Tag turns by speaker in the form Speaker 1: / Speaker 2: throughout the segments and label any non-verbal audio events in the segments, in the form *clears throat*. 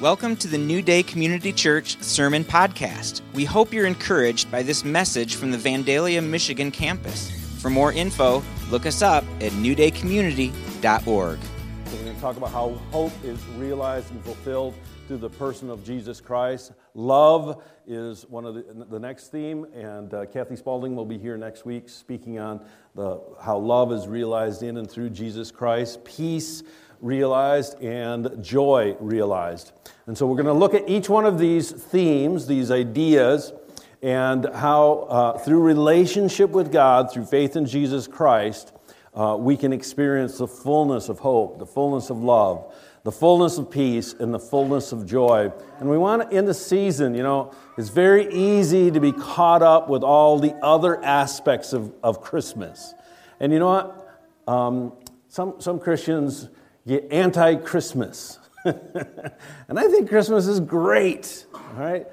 Speaker 1: Welcome to the New Day Community Church Sermon Podcast. We hope you're encouraged by this message from the Vandalia, Michigan campus. For more info, look us up at newdaycommunity.org.
Speaker 2: We're going to talk about how hope is realized and fulfilled through the person of Jesus Christ. Love is one of the, the next theme, and uh, Kathy Spalding will be here next week speaking on the, how love is realized in and through Jesus Christ. Peace realized and joy realized. And so we're going to look at each one of these themes, these ideas, and how uh, through relationship with God, through faith in Jesus Christ, uh, we can experience the fullness of hope, the fullness of love, the fullness of peace, and the fullness of joy. And we want to, in the season, you know, it's very easy to be caught up with all the other aspects of, of Christmas. And you know what? Um, some, some Christians get anti Christmas. *laughs* and I think Christmas is great, all right?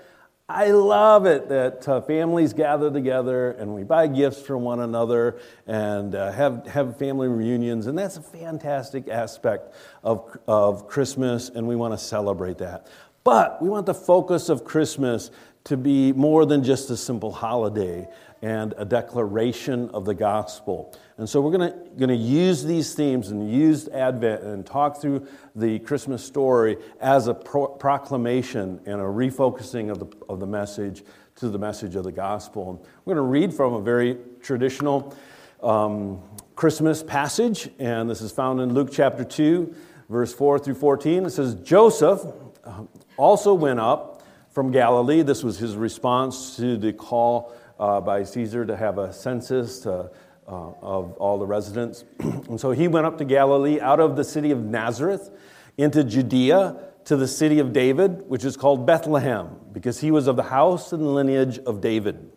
Speaker 2: I love it that uh, families gather together and we buy gifts for one another and uh, have, have family reunions, and that's a fantastic aspect of, of Christmas, and we want to celebrate that. But we want the focus of Christmas to be more than just a simple holiday and a declaration of the gospel. And so we're going to use these themes and use Advent and talk through the Christmas story as a pro- proclamation and a refocusing of the, of the message to the message of the gospel. And we're going to read from a very traditional um, Christmas passage, and this is found in Luke chapter 2, verse 4 through 14. It says, Joseph uh, also went up from Galilee. This was his response to the call uh, by Caesar to have a census to, uh, of all the residents. *clears throat* and so he went up to Galilee out of the city of Nazareth into Judea to the city of David, which is called Bethlehem, because he was of the house and lineage of David,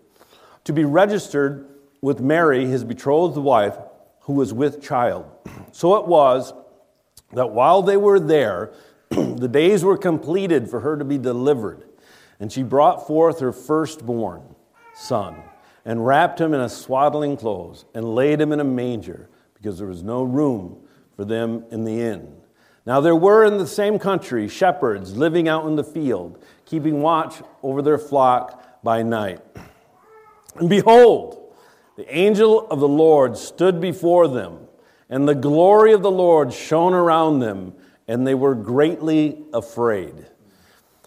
Speaker 2: to be registered with Mary, his betrothed wife, who was with child. *clears throat* So it was that while they were there, *clears throat* the days were completed for her to be delivered, and she brought forth her firstborn son, and wrapped him in a swaddling clothes, and laid him in a manger, because there was no room for them in the inn. Now there were in the same country shepherds living out in the field, keeping watch over their flock by night. And behold, the angel of the Lord stood before them, and the glory of the Lord shone around them, and they were greatly afraid.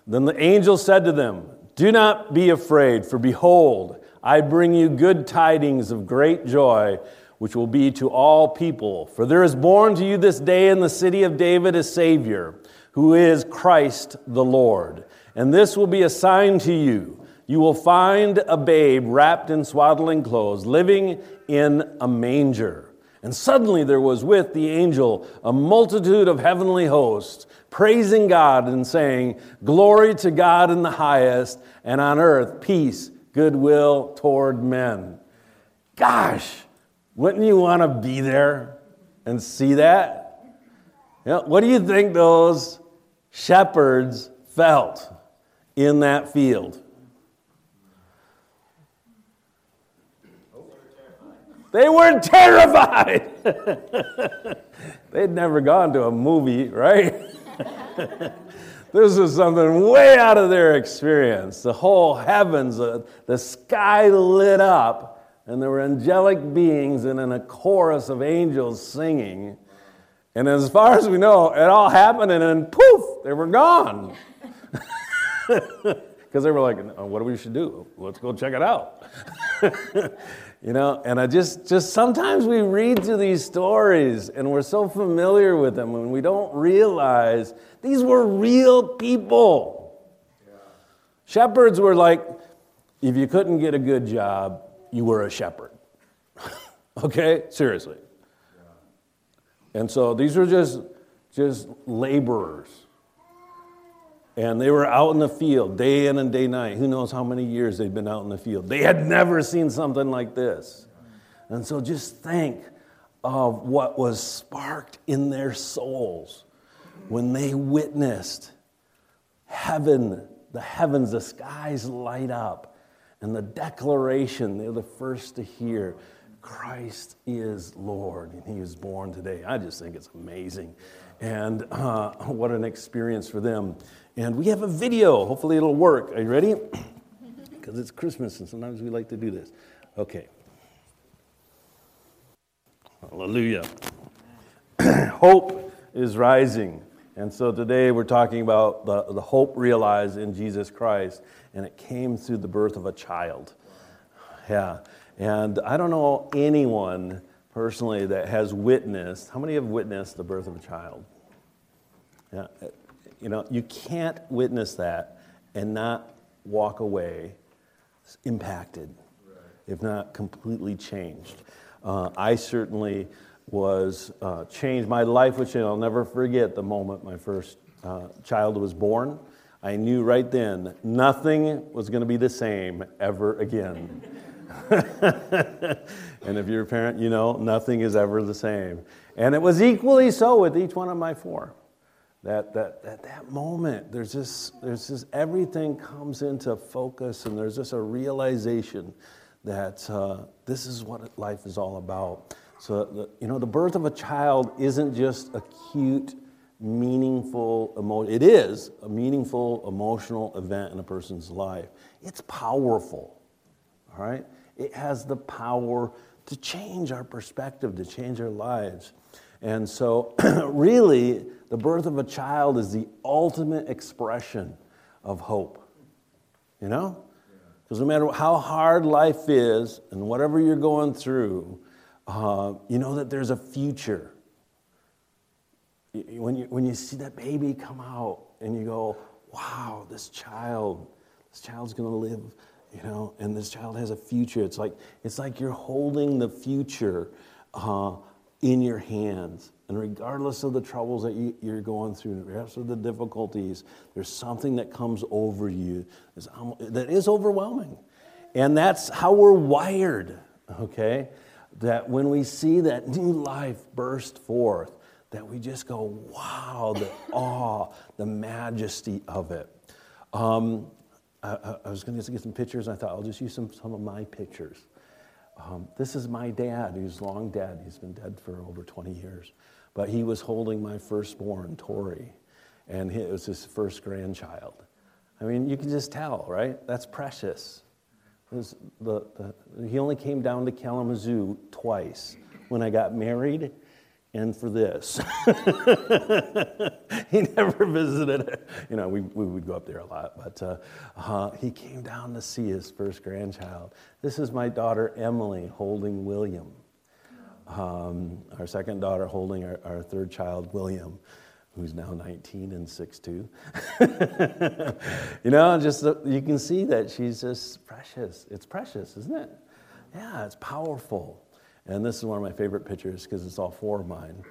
Speaker 2: Then the angel said to them, do not be afraid, for behold, I bring you good tidings of great joy, which will be to all people. For there is born to you this day in the city of David a Savior, who is Christ the Lord. And this will be a sign to you. You will find a babe wrapped in swaddling clothes, living in a manger. And suddenly there was with the angel a multitude of heavenly hosts, praising God and saying, Glory to God in the highest, and on earth peace, goodwill toward men. Gosh, wouldn't you want to be there and see that? You know, what do you think those shepherds felt in that field? They were terrified. *laughs* They'd never gone to a movie, right? *laughs* this was something way out of their experience. The whole heavens, uh, the sky lit up, and there were angelic beings and in a chorus of angels singing. And as far as we know, it all happened, and then poof, they were gone. *laughs* Because they were like, what do we should do? Let's go check it out. *laughs* You know, and I just, just sometimes we read through these stories and we're so familiar with them and we don't realize these were real people. Yeah. Shepherds were like, if you couldn't get a good job, you were a shepherd. *laughs* okay? Seriously. Yeah. And so these were just, just laborers. And they were out in the field day in and day night. Who knows how many years they'd been out in the field? They had never seen something like this. And so just think of what was sparked in their souls when they witnessed heaven, the heavens, the skies light up, and the declaration they're the first to hear Christ is Lord, and He was born today. I just think it's amazing. And uh, *laughs* what an experience for them. And we have a video. Hopefully, it'll work. Are you ready? *clears throat* Because it's Christmas, and sometimes we like to do this. Okay. Hallelujah. *clears throat* hope is rising. And so today we're talking about the, the hope realized in Jesus Christ, and it came through the birth of a child. Yeah. And I don't know anyone personally that has witnessed, how many have witnessed the birth of a child? Yeah. You know, you can't witness that and not walk away impacted, if not completely changed. Uh, I certainly was uh, changed. My life was changed. I'll never forget the moment my first uh, child was born. I knew right then nothing was going to be the same ever again. *laughs* and if you're a parent, you know nothing is ever the same. And it was equally so with each one of my four. That, that, that, that moment, there's just, there's just everything comes into focus, and there's just a realization that uh, this is what life is all about. So, you know, the birth of a child isn't just a cute, meaningful emotion. It is a meaningful, emotional event in a person's life. It's powerful, all right? It has the power to change our perspective, to change our lives. And so, *clears throat* really, the birth of a child is the ultimate expression of hope. You know? Because no matter how hard life is and whatever you're going through, uh, you know that there's a future. When you, when you see that baby come out and you go, wow, this child, this child's going to live, you know, and this child has a future. It's like, it's like you're holding the future uh, in your hands. And regardless of the troubles that you, are going through, regardless of the difficulties, there's something that comes over you that is overwhelming. And that's how we're wired, okay? That when we see that new life burst forth, that we just go, wow, the *laughs* awe, the majesty of it. Um, I, I, was going to get some pictures, and I thought I'll just use some, some of my pictures. Um, this is my dad, who's long dead. He's been dead for over 20 years. But he was holding my firstborn, Tori, and it was his first grandchild. I mean, you can just tell, right? That's precious. The, the, he only came down to Kalamazoo twice when I got married and for this. *laughs* he never visited, you know, we, we would go up there a lot, but uh, uh, he came down to see his first grandchild. This is my daughter Emily holding William. Um, our second daughter holding our, our, third child, William, who's now 19 and 6'2. *laughs* you know, just you can see that she's just precious. It's precious, isn't it? Yeah, it's powerful. And this is one of my favorite pictures because it's all four of mine.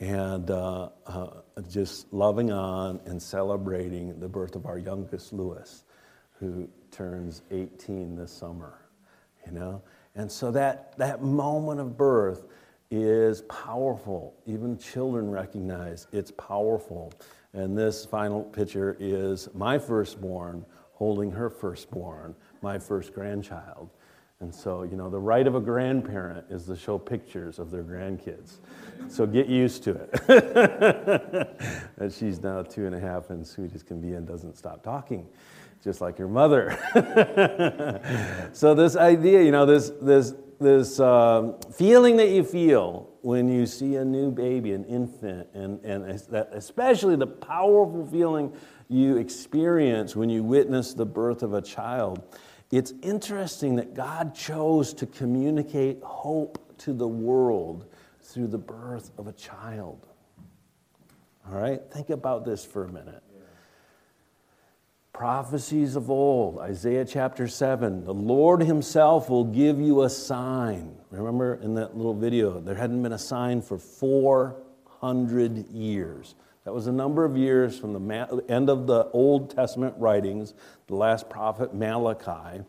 Speaker 2: And uh, uh, just loving on and celebrating the birth of our youngest, Lewis, who turns 18 this summer, you know? And so that, that moment of birth is powerful. Even children recognize it's powerful. And this final picture is my firstborn holding her firstborn, my first grandchild. And so, you know, the right of a grandparent is to show pictures of their grandkids. So get used to it. *laughs* and she's now two and a half and sweet as can be and doesn't stop talking, just like your mother. *laughs* so this idea, you know, this, this, this um, feeling that you feel when you see a new baby, an infant, and, and especially the powerful feeling you experience when you witness the birth of a child it's interesting that God chose to communicate hope to the world through the birth of a child. All right? Think about this for a minute. Prophecies of old, Isaiah chapter 7, the Lord Himself will give you a sign. Remember in that little video, there hadn't been a sign for 400 years. That was a number of years from the end of the Old Testament writings, the last prophet Malachi,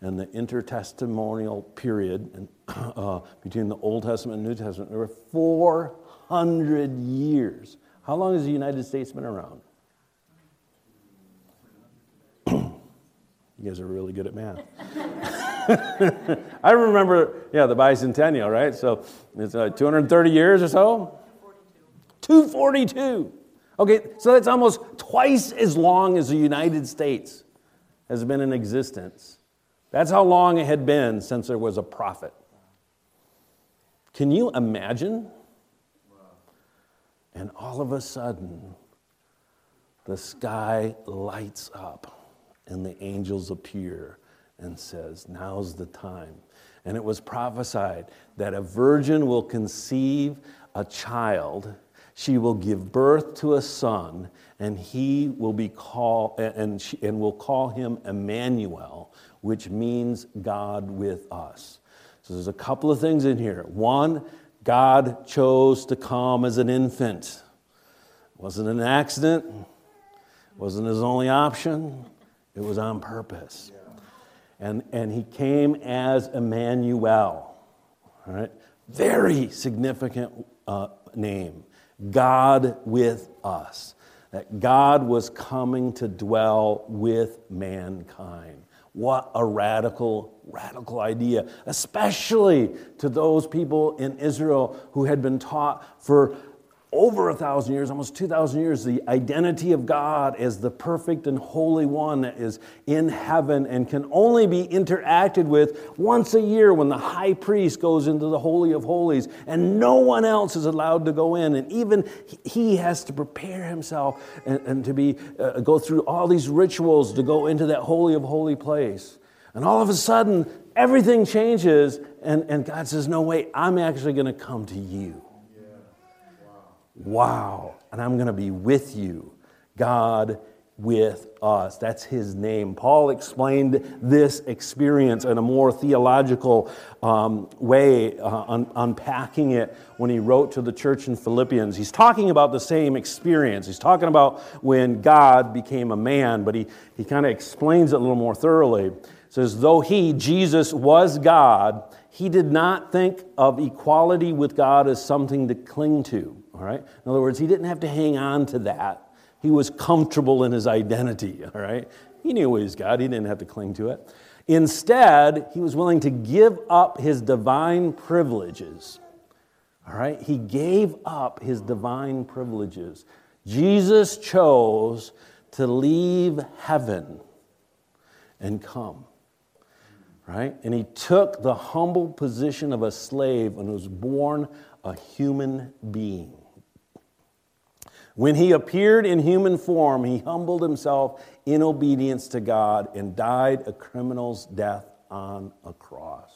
Speaker 2: and the intertestamental period *clears throat* uh, between the Old Testament and New Testament. There were 400 years. How long has the United States been around? *clears throat* you guys are really good at math. *laughs* I remember, yeah, the bicentennial, right? So it's uh, 230 years or so? 242. Okay, so that's almost twice as long as the United States has been in existence. That's how long it had been since there was a prophet. Can you imagine? And all of a sudden, the sky lights up and the angels appear and says, "Now's the time." And it was prophesied that a virgin will conceive a child, she will give birth to a son, and he will be called and, she, and will call him Emmanuel, which means God with us. So there's a couple of things in here. One, God chose to come as an infant. It wasn't an accident, it wasn't his only option, it was on purpose. And, and he came as Emmanuel. All right? Very significant uh, name. God with us. That God was coming to dwell with mankind. What a radical, radical idea, especially to those people in Israel who had been taught for over a thousand years, almost 2,000 years, the identity of God as the perfect and holy one that is in heaven and can only be interacted with once a year when the high priest goes into the Holy of Holies and no one else is allowed to go in. And even he has to prepare himself and, and to be, uh, go through all these rituals to go into that Holy of Holy place. And all of a sudden, everything changes, and, and God says, No, wait, I'm actually going to come to you. Wow. And I'm going to be with you. God with us. That's his name. Paul explained this experience in a more theological um, way, uh, un- unpacking it when he wrote to the church in Philippians. He's talking about the same experience. He's talking about when God became a man, but he, he kind of explains it a little more thoroughly. He says, Though he, Jesus, was God, he did not think of equality with God as something to cling to all right? In other words, he didn't have to hang on to that. He was comfortable in his identity, *laughs* all right? He knew what he was God, he didn't have to cling to it. Instead, he was willing to give up his divine privileges. All right? He gave up his divine privileges. Jesus chose to leave heaven and come. Right? And he took the humble position of a slave and was born a human being. When he appeared in human form, he humbled himself in obedience to God and died a criminal's death on a cross.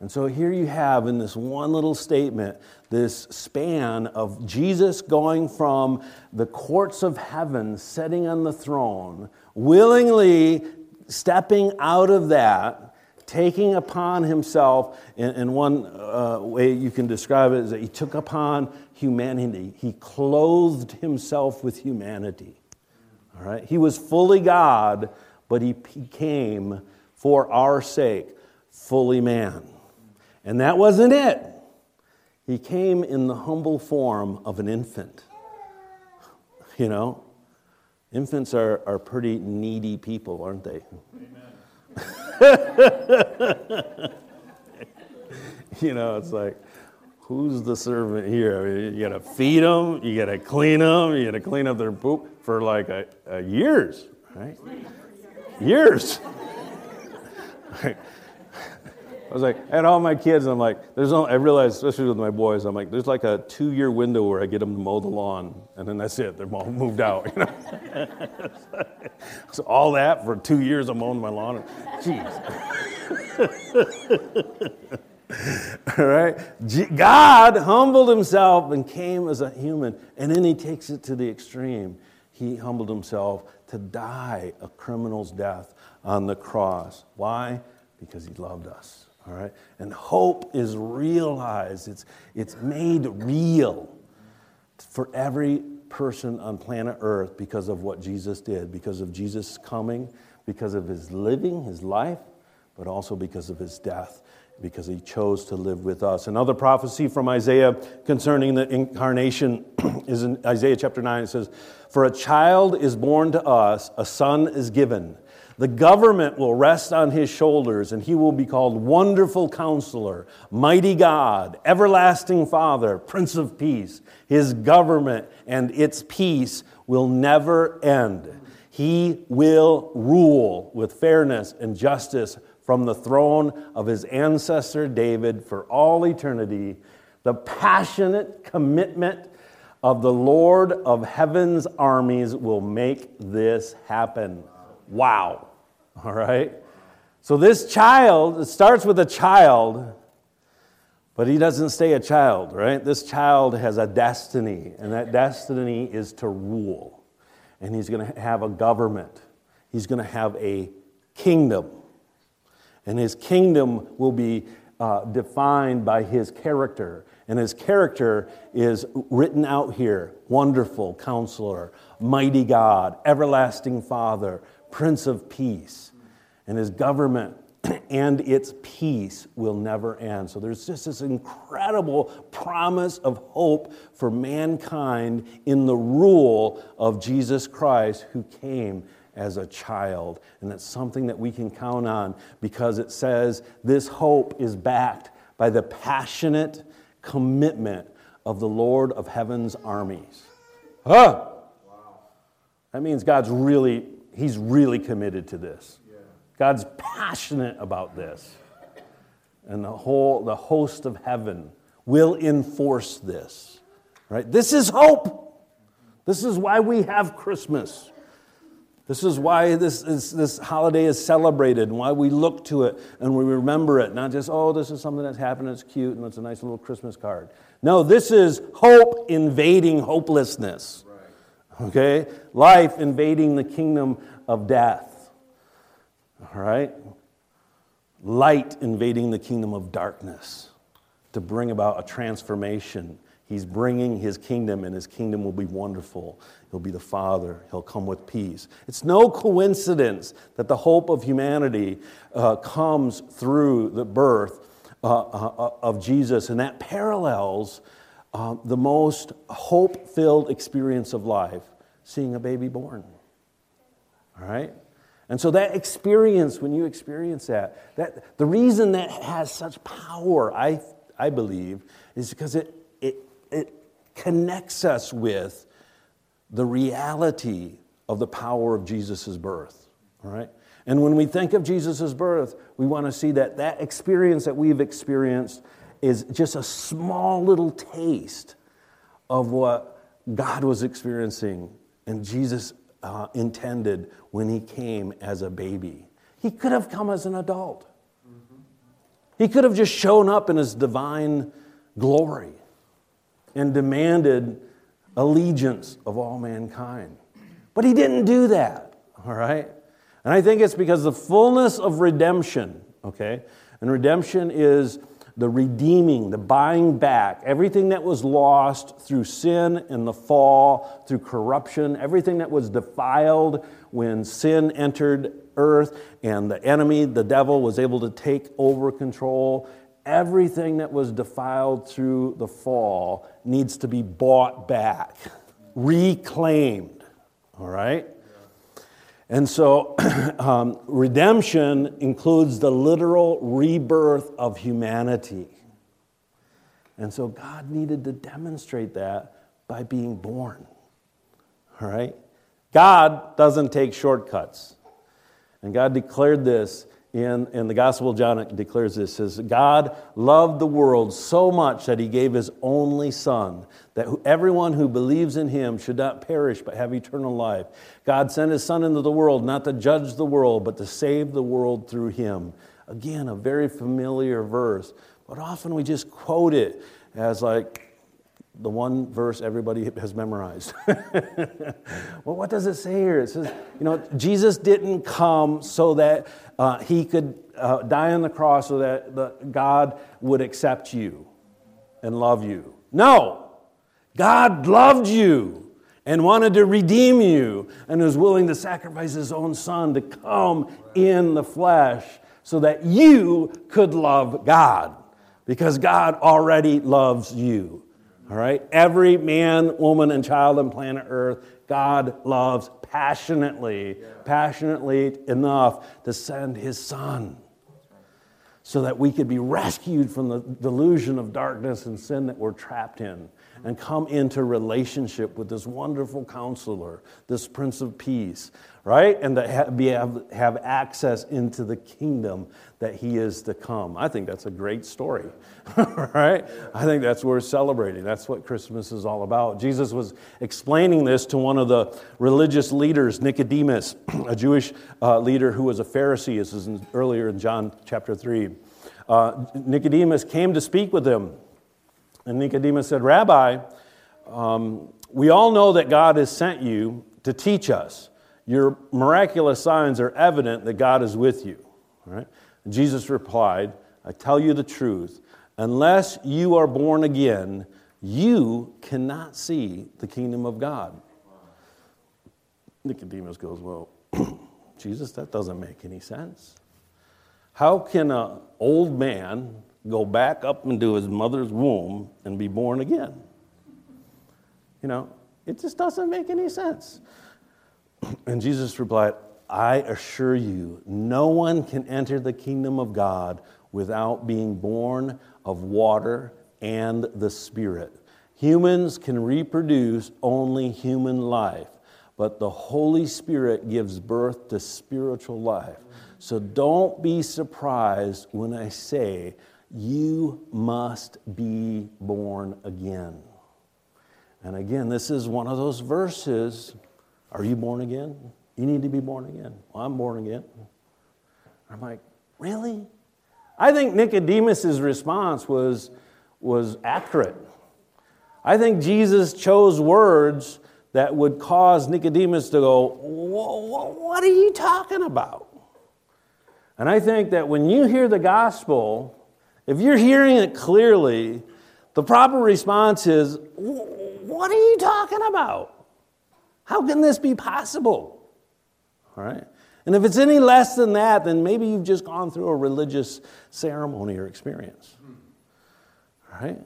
Speaker 2: And so here you have in this one little statement this span of Jesus going from the courts of heaven, sitting on the throne, willingly stepping out of that taking upon himself, and, one uh, way you can describe it is that he took upon humanity. He clothed himself with humanity. All right? He was fully God, but he became, for our sake, fully man. And that wasn't it. He came in the humble form of an infant. You know, infants are, are pretty needy people, aren't they? *laughs* you know, it's like, who's the servant here? You got to feed them, you got to clean them, you got to clean up their poop for like a, a years, right? Years. *laughs* I was like, had all my kids, and I'm like, there's no, I realized, especially with my boys, I'm like, there's like a two year window where I get them to mow the lawn, and then that's it. They're all moved out, you know? *laughs* so all that for two years of mowing my lawn. Jeez. *laughs* *laughs* all right? God humbled himself and came as a human, and then he takes it to the extreme. He humbled himself to die a criminal's death on the cross. Why? Because he loved us. All right? And hope is realized, it's, it's made real for every person on planet Earth because of what Jesus did, because of Jesus' coming, because of his living, his life, but also because of his death, because he chose to live with us. Another prophecy from Isaiah concerning the incarnation *clears throat* is in Isaiah chapter 9. It says, For a child is born to us, a son is given The government will rest on his shoulders, and he will be called Wonderful Counselor, Mighty God, Everlasting Father, Prince of Peace. His government and its peace will never end. He will rule with fairness and justice from the throne of his ancestor David for all eternity. The passionate commitment of the Lord of heaven's armies will make this happen. Wow. *laughs* All right? So, this child, it starts with a child, but he doesn't stay a child, right? This child has a destiny, and that destiny is to rule. And he's going to have a government, he's going to have a kingdom. And his kingdom will be uh, defined by his character. And his character is written out here Wonderful Counselor, Mighty God, Everlasting Father, Prince of Peace. And his government *clears throat* and its peace will never end. So there's just this incredible promise of hope for mankind in the rule of Jesus Christ who came as a child. And that's something that we can count on because it says this hope is backed by the passionate commitment of the Lord of heaven's armies. Huh? Wow. That means God's really, He's really committed to this. God's passionate about this. And the whole, the host of heaven will enforce this. Right? This is hope. This is why we have Christmas. This is why this, is, this holiday is celebrated and why we look to it and we remember it. Not just, oh, this is something that's happened, it's cute, and it's a nice little Christmas card. No, this is hope invading hopelessness. Okay? Life invading the kingdom of death. All right? Light invading the kingdom of darkness to bring about a transformation He's bringing his kingdom, and his kingdom will be wonderful. He'll be the Father. He'll come with peace. It's no coincidence that the hope of humanity uh, comes through the birth uh, uh, of Jesus, and that parallels uh, the most hope filled experience of life seeing a baby born. All right? And so that experience, when you experience that, that the reason that has such power, I, I believe, is because it, it it connects us with the reality of the power of Jesus' birth. Right? And when we think of Jesus' birth, we want to see that that experience that we've experienced is just a small little taste of what God was experiencing and Jesus uh, intended when he came as a baby. He could have come as an adult, he could have just shown up in his divine glory and demanded allegiance of all mankind. But he didn't do that, all right? And I think it's because the fullness of redemption, okay? And redemption is the redeeming, the buying back, everything that was lost through sin and the fall, through corruption, everything that was defiled when sin entered earth and the enemy, the devil, was able to take over control everything that was defiled through the fall needs to be bought back, reclaimed. All right? And so, *clears throat* um, redemption includes the literal rebirth of humanity. And so, God needed to demonstrate that by being born. All right? God doesn't take shortcuts. And God declared this in, in the Gospel of John, declares this says, God loved the world so much that he gave his only Son, that everyone who believes in him should not perish but have eternal life. God sent his Son into the world not to judge the world, but to save the world through him. Again, a very familiar verse, but often we just quote it as like, the one verse everybody has memorized. *laughs* well, what does it say here? It says, you know, Jesus didn't come so that uh, he could uh, die on the cross so that the, God would accept you and love you. No, God loved you and wanted to redeem you and was willing to sacrifice his own son to come in the flesh so that you could love God because God already loves you. All right? Every man, woman, and child on planet Earth, God loves passionately, passionately enough to send his son so that we could be rescued from the delusion of darkness and sin that we're trapped in and come into relationship with this wonderful counselor, this Prince of Peace, right? And to have, have access into the kingdom that he is to come. I think that's a great story, *laughs* right? I think that's worth celebrating. That's what Christmas is all about. Jesus was explaining this to one of the religious leaders, Nicodemus, *clears throat* a Jewish uh, leader who was a Pharisee. This is in, earlier in John chapter 3. Uh, Nicodemus came to speak with him. And Nicodemus said, Rabbi, um, we all know that God has sent you to teach us. Your miraculous signs are evident that God is with you. Right? Jesus replied, I tell you the truth. Unless you are born again, you cannot see the kingdom of God. Nicodemus goes, Well, *clears throat* Jesus, that doesn't make any sense. How can an old man go back up into his mother's womb and be born again. You know, it just doesn't make any sense. And Jesus replied, I assure you, no one can enter the kingdom of God without being born of water and the Spirit. Humans can reproduce only human life, but the Holy Spirit gives birth to spiritual life. So don't be surprised when I say you must be born again. And again, this is one of those verses. Are you born again? You need to be born again. Well, I'm born again. I'm like, really? I think Nicodemus' response was, was accurate. I think Jesus chose words that would cause Nicodemus to go, What are you talking about? And I think that when you hear the gospel, if you're hearing it clearly, the proper response is, What are you talking about? How can this be possible? All right? And if it's any less than that, then maybe you've just gone through a religious ceremony or experience. All right?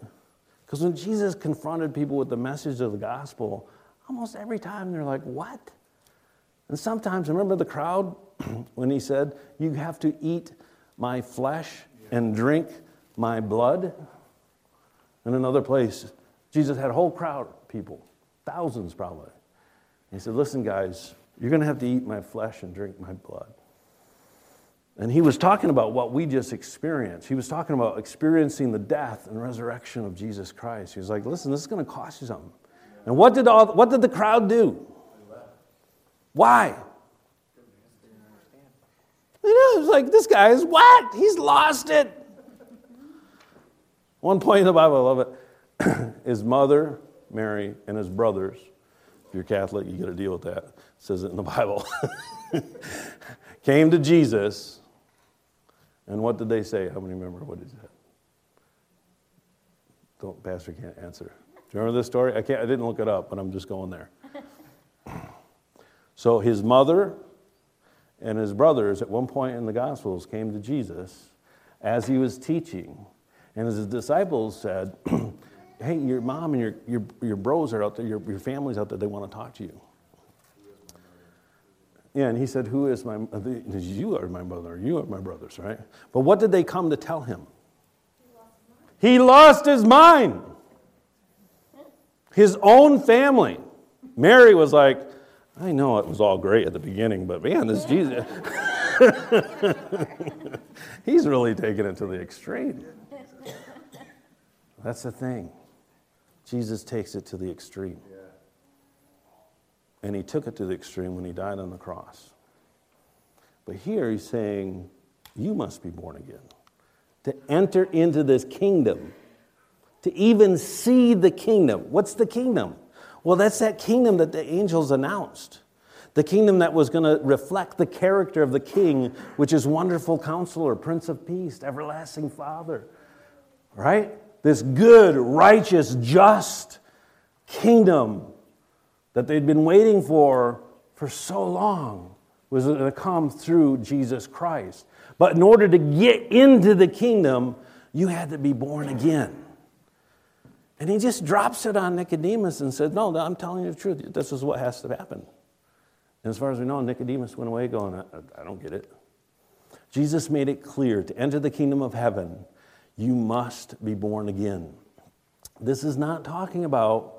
Speaker 2: Because when Jesus confronted people with the message of the gospel, almost every time they're like, What? And sometimes, remember the crowd *clears throat* when he said, You have to eat my flesh and drink my blood. In another place, Jesus had a whole crowd of people, thousands probably. He said, Listen, guys, you're going to have to eat my flesh and drink my blood. And he was talking about what we just experienced. He was talking about experiencing the death and resurrection of Jesus Christ. He was like, Listen, this is going to cost you something. And what did, all, what did the crowd do? Why? You know, it was like, this guy is what? He's lost it. One point in the Bible, I love it. *clears throat* his mother, Mary, and his brothers, if you're Catholic, you got to deal with that. It says it in the *laughs* Bible. Came to Jesus, and what did they say? How many remember what he said? Don't, Pastor can't answer. Do you remember this story? I, can't, I didn't look it up, but I'm just going there. *laughs* so his mother and his brothers, at one point in the Gospels, came to Jesus as he was teaching and his disciples said, *clears throat* Hey, your mom and your, your, your bros are out there, your, your family's out there, they want to talk to you. Yeah, and he said, Who is my uh, mother? You are my mother, you are my brothers, right? But what did they come to tell him? He lost his mind. His own family. Mary was like, I know it was all great at the beginning, but man, this Jesus. *laughs* He's really taking it to the extreme. That's the thing. Jesus takes it to the extreme. Yeah. And he took it to the extreme when he died on the cross. But here he's saying, You must be born again. To enter into this kingdom, to even see the kingdom. What's the kingdom? Well, that's that kingdom that the angels announced. The kingdom that was going to reflect the character of the king, which is wonderful counselor, prince of peace, everlasting father. Right? This good, righteous, just kingdom that they'd been waiting for for so long was going to come through Jesus Christ. But in order to get into the kingdom, you had to be born again. And he just drops it on Nicodemus and said, No, I'm telling you the truth. This is what has to happen. And as far as we know, Nicodemus went away going, I, I don't get it. Jesus made it clear to enter the kingdom of heaven, you must be born again. This is not talking about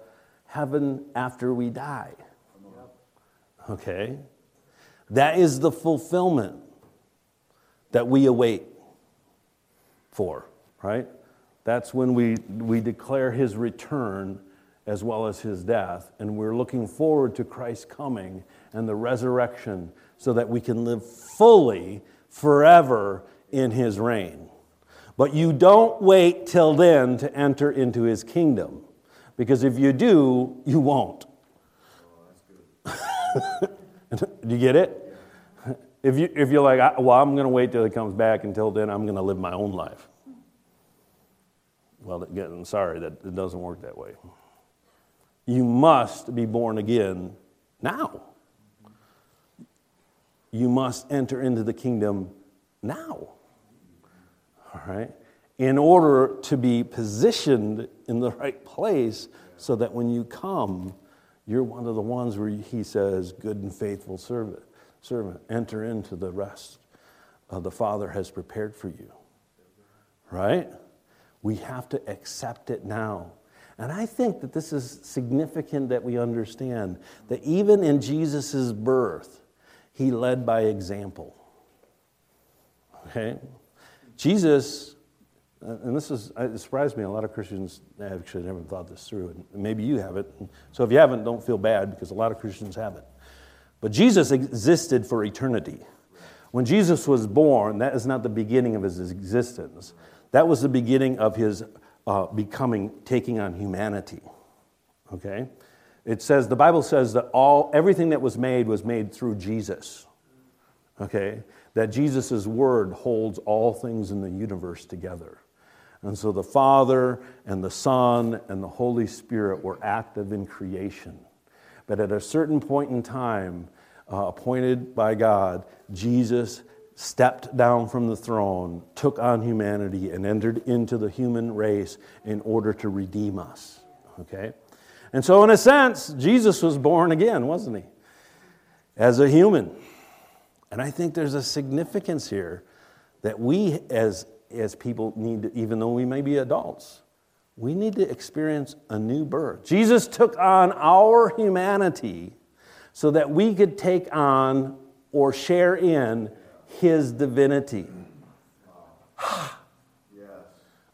Speaker 2: heaven after we die. Okay? That is the fulfillment that we await for, right? That's when we, we declare his return as well as his death. And we're looking forward to Christ's coming and the resurrection so that we can live fully forever in his reign. But you don't wait till then to enter into his kingdom, because if you do, you won't. do *laughs* you get it? If, you, if you're like, well, I'm going to wait till he comes back, until then, I'm going to live my own life. Well, again, I'm sorry, that it doesn't work that way. You must be born again now. You must enter into the kingdom now. All right? In order to be positioned in the right place so that when you come, you're one of the ones where he says, Good and faithful servant, servant, enter into the rest uh, the Father has prepared for you. Right? We have to accept it now. And I think that this is significant that we understand that even in Jesus' birth, he led by example. Okay? Jesus, and this is, it surprised me, a lot of Christians actually never thought this through, and maybe you haven't. So if you haven't, don't feel bad because a lot of Christians haven't. But Jesus existed for eternity. When Jesus was born, that is not the beginning of his existence. That was the beginning of his uh, becoming, taking on humanity. Okay? It says, the Bible says that all, everything that was made was made through Jesus. Okay? That Jesus' word holds all things in the universe together. And so the Father and the Son and the Holy Spirit were active in creation. But at a certain point in time, uh, appointed by God, Jesus stepped down from the throne, took on humanity, and entered into the human race in order to redeem us. Okay? And so, in a sense, Jesus was born again, wasn't he? As a human. And I think there's a significance here that we, as, as people, need to, even though we may be adults, we need to experience a new birth. Jesus took on our humanity so that we could take on or share in his divinity.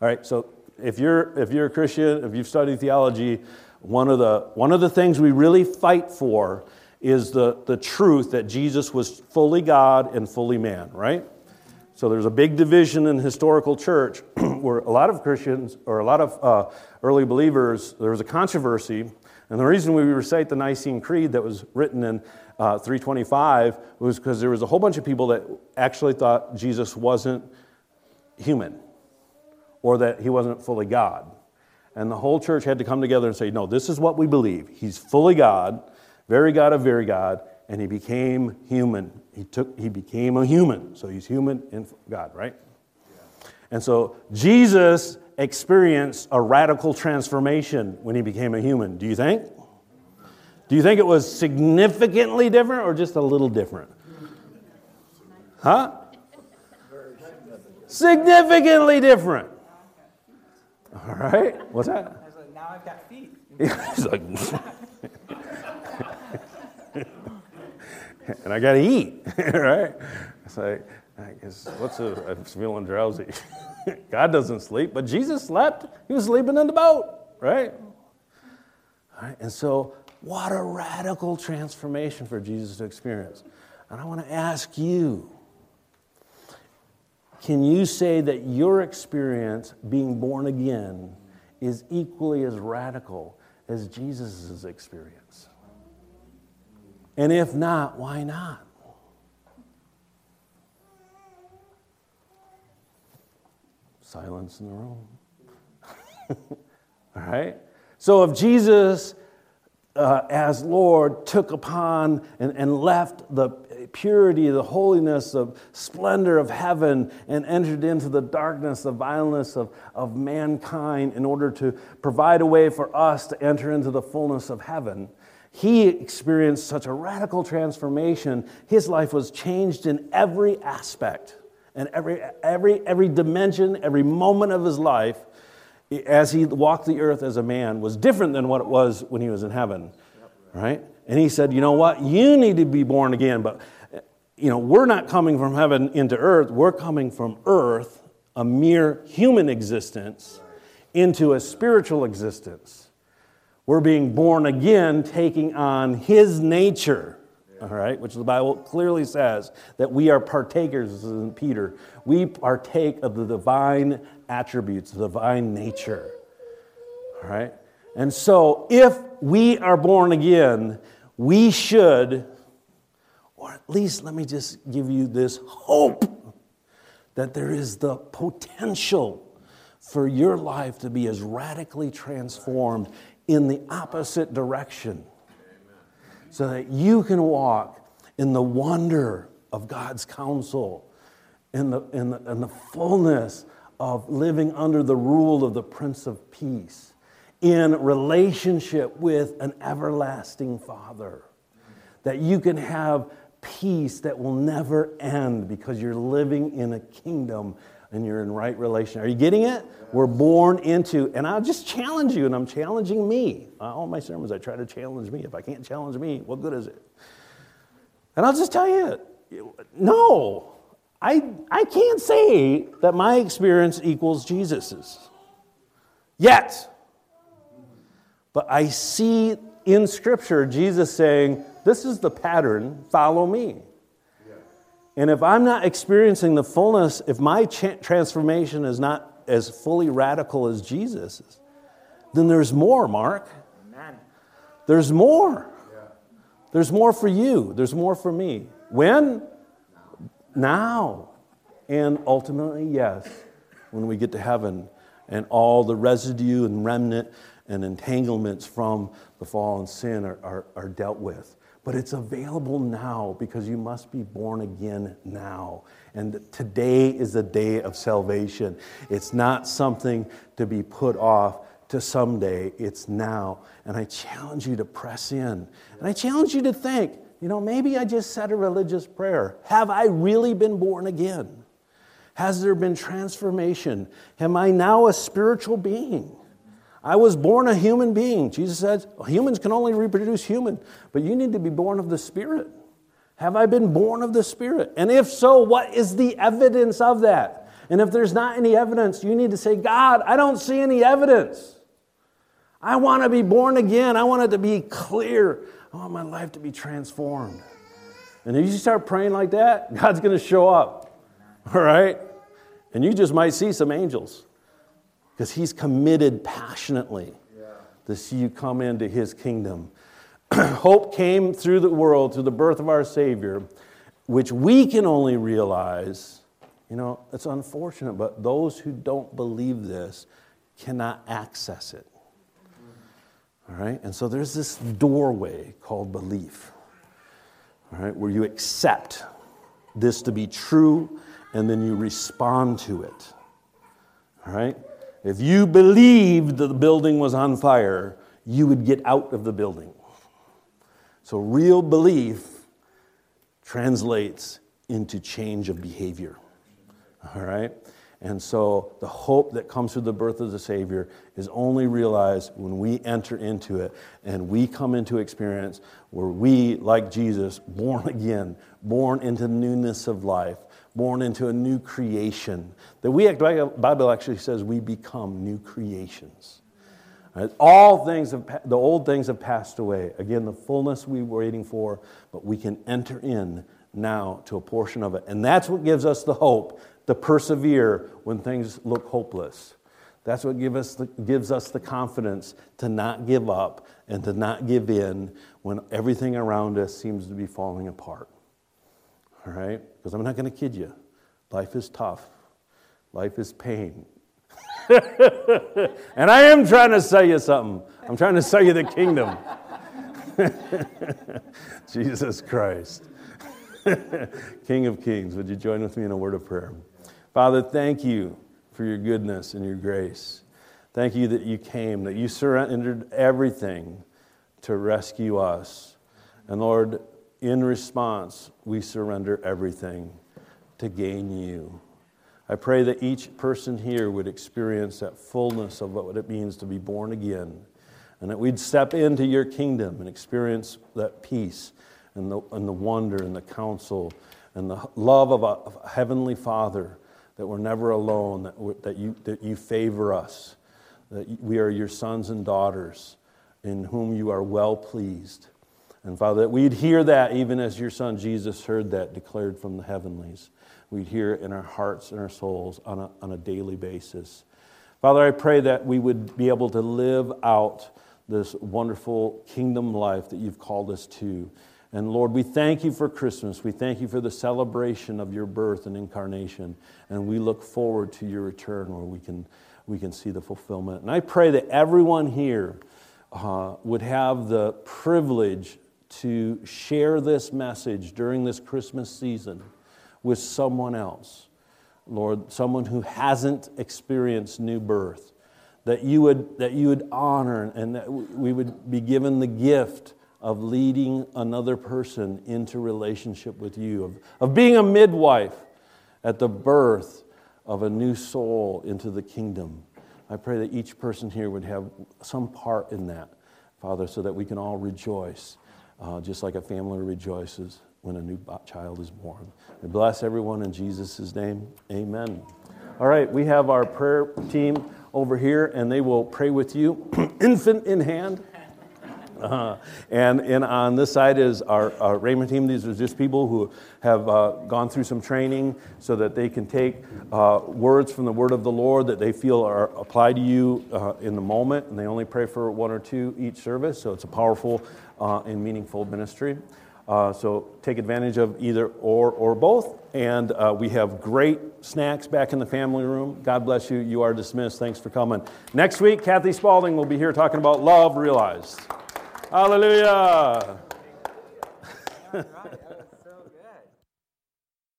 Speaker 2: All right, so if you're, if you're a Christian, if you've studied theology, one of the, one of the things we really fight for is the, the truth that Jesus was fully God and fully man, right? So there's a big division in historical church *clears throat* where a lot of Christians or a lot of uh, early believers, there was a controversy. And the reason we recite the Nicene Creed that was written in uh, 325 was because there was a whole bunch of people that actually thought Jesus wasn't human or that he wasn't fully God. And the whole church had to come together and say, no, this is what we believe. He's fully God, very God of very God, and he became human. He, took, he became a human. So he's human and God, right? And so Jesus experienced a radical transformation when he became a human. Do you think? Do you think it was significantly different or just a little different? Huh? Significantly different. All right. What's that?
Speaker 1: I was like, now I've got feet. *laughs*
Speaker 2: He's like, *laughs* *laughs* and I got to eat, *laughs* right? It's like, I guess, what's a, I'm feeling drowsy. *laughs* God doesn't sleep, but Jesus slept. He was sleeping in the boat, right? All right, and so what a radical transformation for Jesus to experience. And I want to ask you can you say that your experience being born again is equally as radical as Jesus' experience? And if not, why not? Silence in the room. *laughs* All right? So if Jesus uh, as Lord took upon and, and left the purity, the holiness, the splendor of heaven, and entered into the darkness, the vileness of, of mankind in order to provide a way for us to enter into the fullness of heaven. He experienced such a radical transformation. His life was changed in every aspect and every, every, every dimension, every moment of his life as he walked the earth as a man was different than what it was when he was in heaven, right? And he said, You know what? You need to be born again, but you know, we're not coming from heaven into earth, we're coming from earth, a mere human existence, into a spiritual existence. We're being born again, taking on his nature all right, which the Bible clearly says that we are partakers, in Peter. We partake of the divine attributes, the divine nature. All right? And so, if we are born again, we should, or at least let me just give you this hope that there is the potential for your life to be as radically transformed in the opposite direction so that you can walk in the wonder of God's counsel, in the, in the, in the fullness of living under the rule of the Prince of Peace, in relationship with an everlasting Father. That you can have peace that will never end because you're living in a kingdom and you're in right relation. Are you getting it? We're born into, and I'll just challenge you, and I'm challenging me. All my sermons, I try to challenge me. If I can't challenge me, what good is it? And I'll just tell you, no, I, I can't say that my experience equals Jesus's. Yet. But I see in Scripture Jesus saying, This is the pattern, follow me. And if I'm not experiencing the fullness, if my transformation is not as fully radical as Jesus's, then there's more, Mark. Amen. There's more. Yeah. There's more for you. There's more for me. When? Now. And ultimately, yes, when we get to heaven and all the residue and remnant and entanglements from the fall and sin are, are, are dealt with. But it's available now because you must be born again now. And today is the day of salvation. It's not something to be put off to someday, it's now. And I challenge you to press in. And I challenge you to think, you know, maybe I just said a religious prayer. Have I really been born again? Has there been transformation? Am I now a spiritual being? I was born a human being. Jesus says humans can only reproduce human, but you need to be born of the Spirit. Have I been born of the Spirit? And if so, what is the evidence of that? And if there's not any evidence, you need to say, God, I don't see any evidence. I want to be born again. I want it to be clear. I want my life to be transformed. And if you start praying like that, *laughs* God's going to show up. All right? And you just might see some angels because he's committed passionately to see you come into his kingdom. *clears throat* Hope came through the world through the birth of our Savior, which we can only realize. You know, it's unfortunate, but those who don't believe this cannot access it. All right? And so there's this doorway called belief, all right, where you accept this to be true and then you respond to it. All right? If you believed that the building was on fire, you would get out of the building. So, real belief translates into change of behavior. All right? And so, the hope that comes through the birth of the Savior is only realized when we enter into it and we come into experience where we, like Jesus, *laughs* born again, born into newness of life, born into a new creation. That we, the Bible actually says we become new creations. Uh, all things, have, the old things have passed away. Again, the fullness we were waiting for, but we can enter in now to a portion of it. And that's what gives us the hope to persevere when things look hopeless. That's what give us the, gives us the confidence to not give up and to not give in when everything around us seems to be falling apart all right? Because I'm not going to kid you. Life is tough, life is pain. *laughs* and I am trying to sell you something. I'm trying to sell you the kingdom. *laughs* Jesus Christ. *laughs* King of Kings, would you join with me in a word of prayer? Father, thank you for your goodness and your grace. Thank you that you came, that you surrendered everything to rescue us. And Lord, in response, we surrender everything to gain you. I pray that each person here would experience that fullness of what it means to be born again, and that we'd step into your kingdom and experience that peace and the, and the wonder and the counsel and the love of a, of a heavenly Father, that we're never alone, that, that, you, that you favor us, that we are your sons and daughters in whom you are well pleased. And Father, that we'd hear that even as your Son Jesus heard that declared from the heavenlies. We'd hear it in our hearts and our souls on a, on a daily basis. Father, I pray that we would be able to live out this wonderful kingdom life that you've called us to. And Lord, we thank you for Christmas. We thank you for the celebration of your birth and incarnation. And we look forward to your return where we can, we can see the fulfillment. And I pray that everyone here uh, would have the privilege to share this message during this Christmas season with someone else. Lord, someone who hasn't experienced new birth. That you would, that you would honor and that we would be given the gift of leading another person into relationship with you, of, of being a midwife at the birth of a new soul into the kingdom. I pray that each person here would have some part in that, Father, so that we can all rejoice, uh, just like a family rejoices when a new child is born. We bless everyone in Jesus' name. Amen. All right, we have our prayer team over here, and they will pray with you, *clears throat* infant in hand. *laughs* Uh, and, and on this side is our, our rhema team. These are just people who have uh, gone through some training so that they can take uh, words from the word of the Lord that they feel are applied to you uh, in the moment. And they only pray for one or two each service. So it's a powerful uh, and meaningful ministry. Uh, so take advantage of either or or both. And uh, we have great snacks back in the family room. God bless you. You are dismissed. Thanks for coming. Next week, Kathy Spalding will be here talking about love realized. Hallelujah.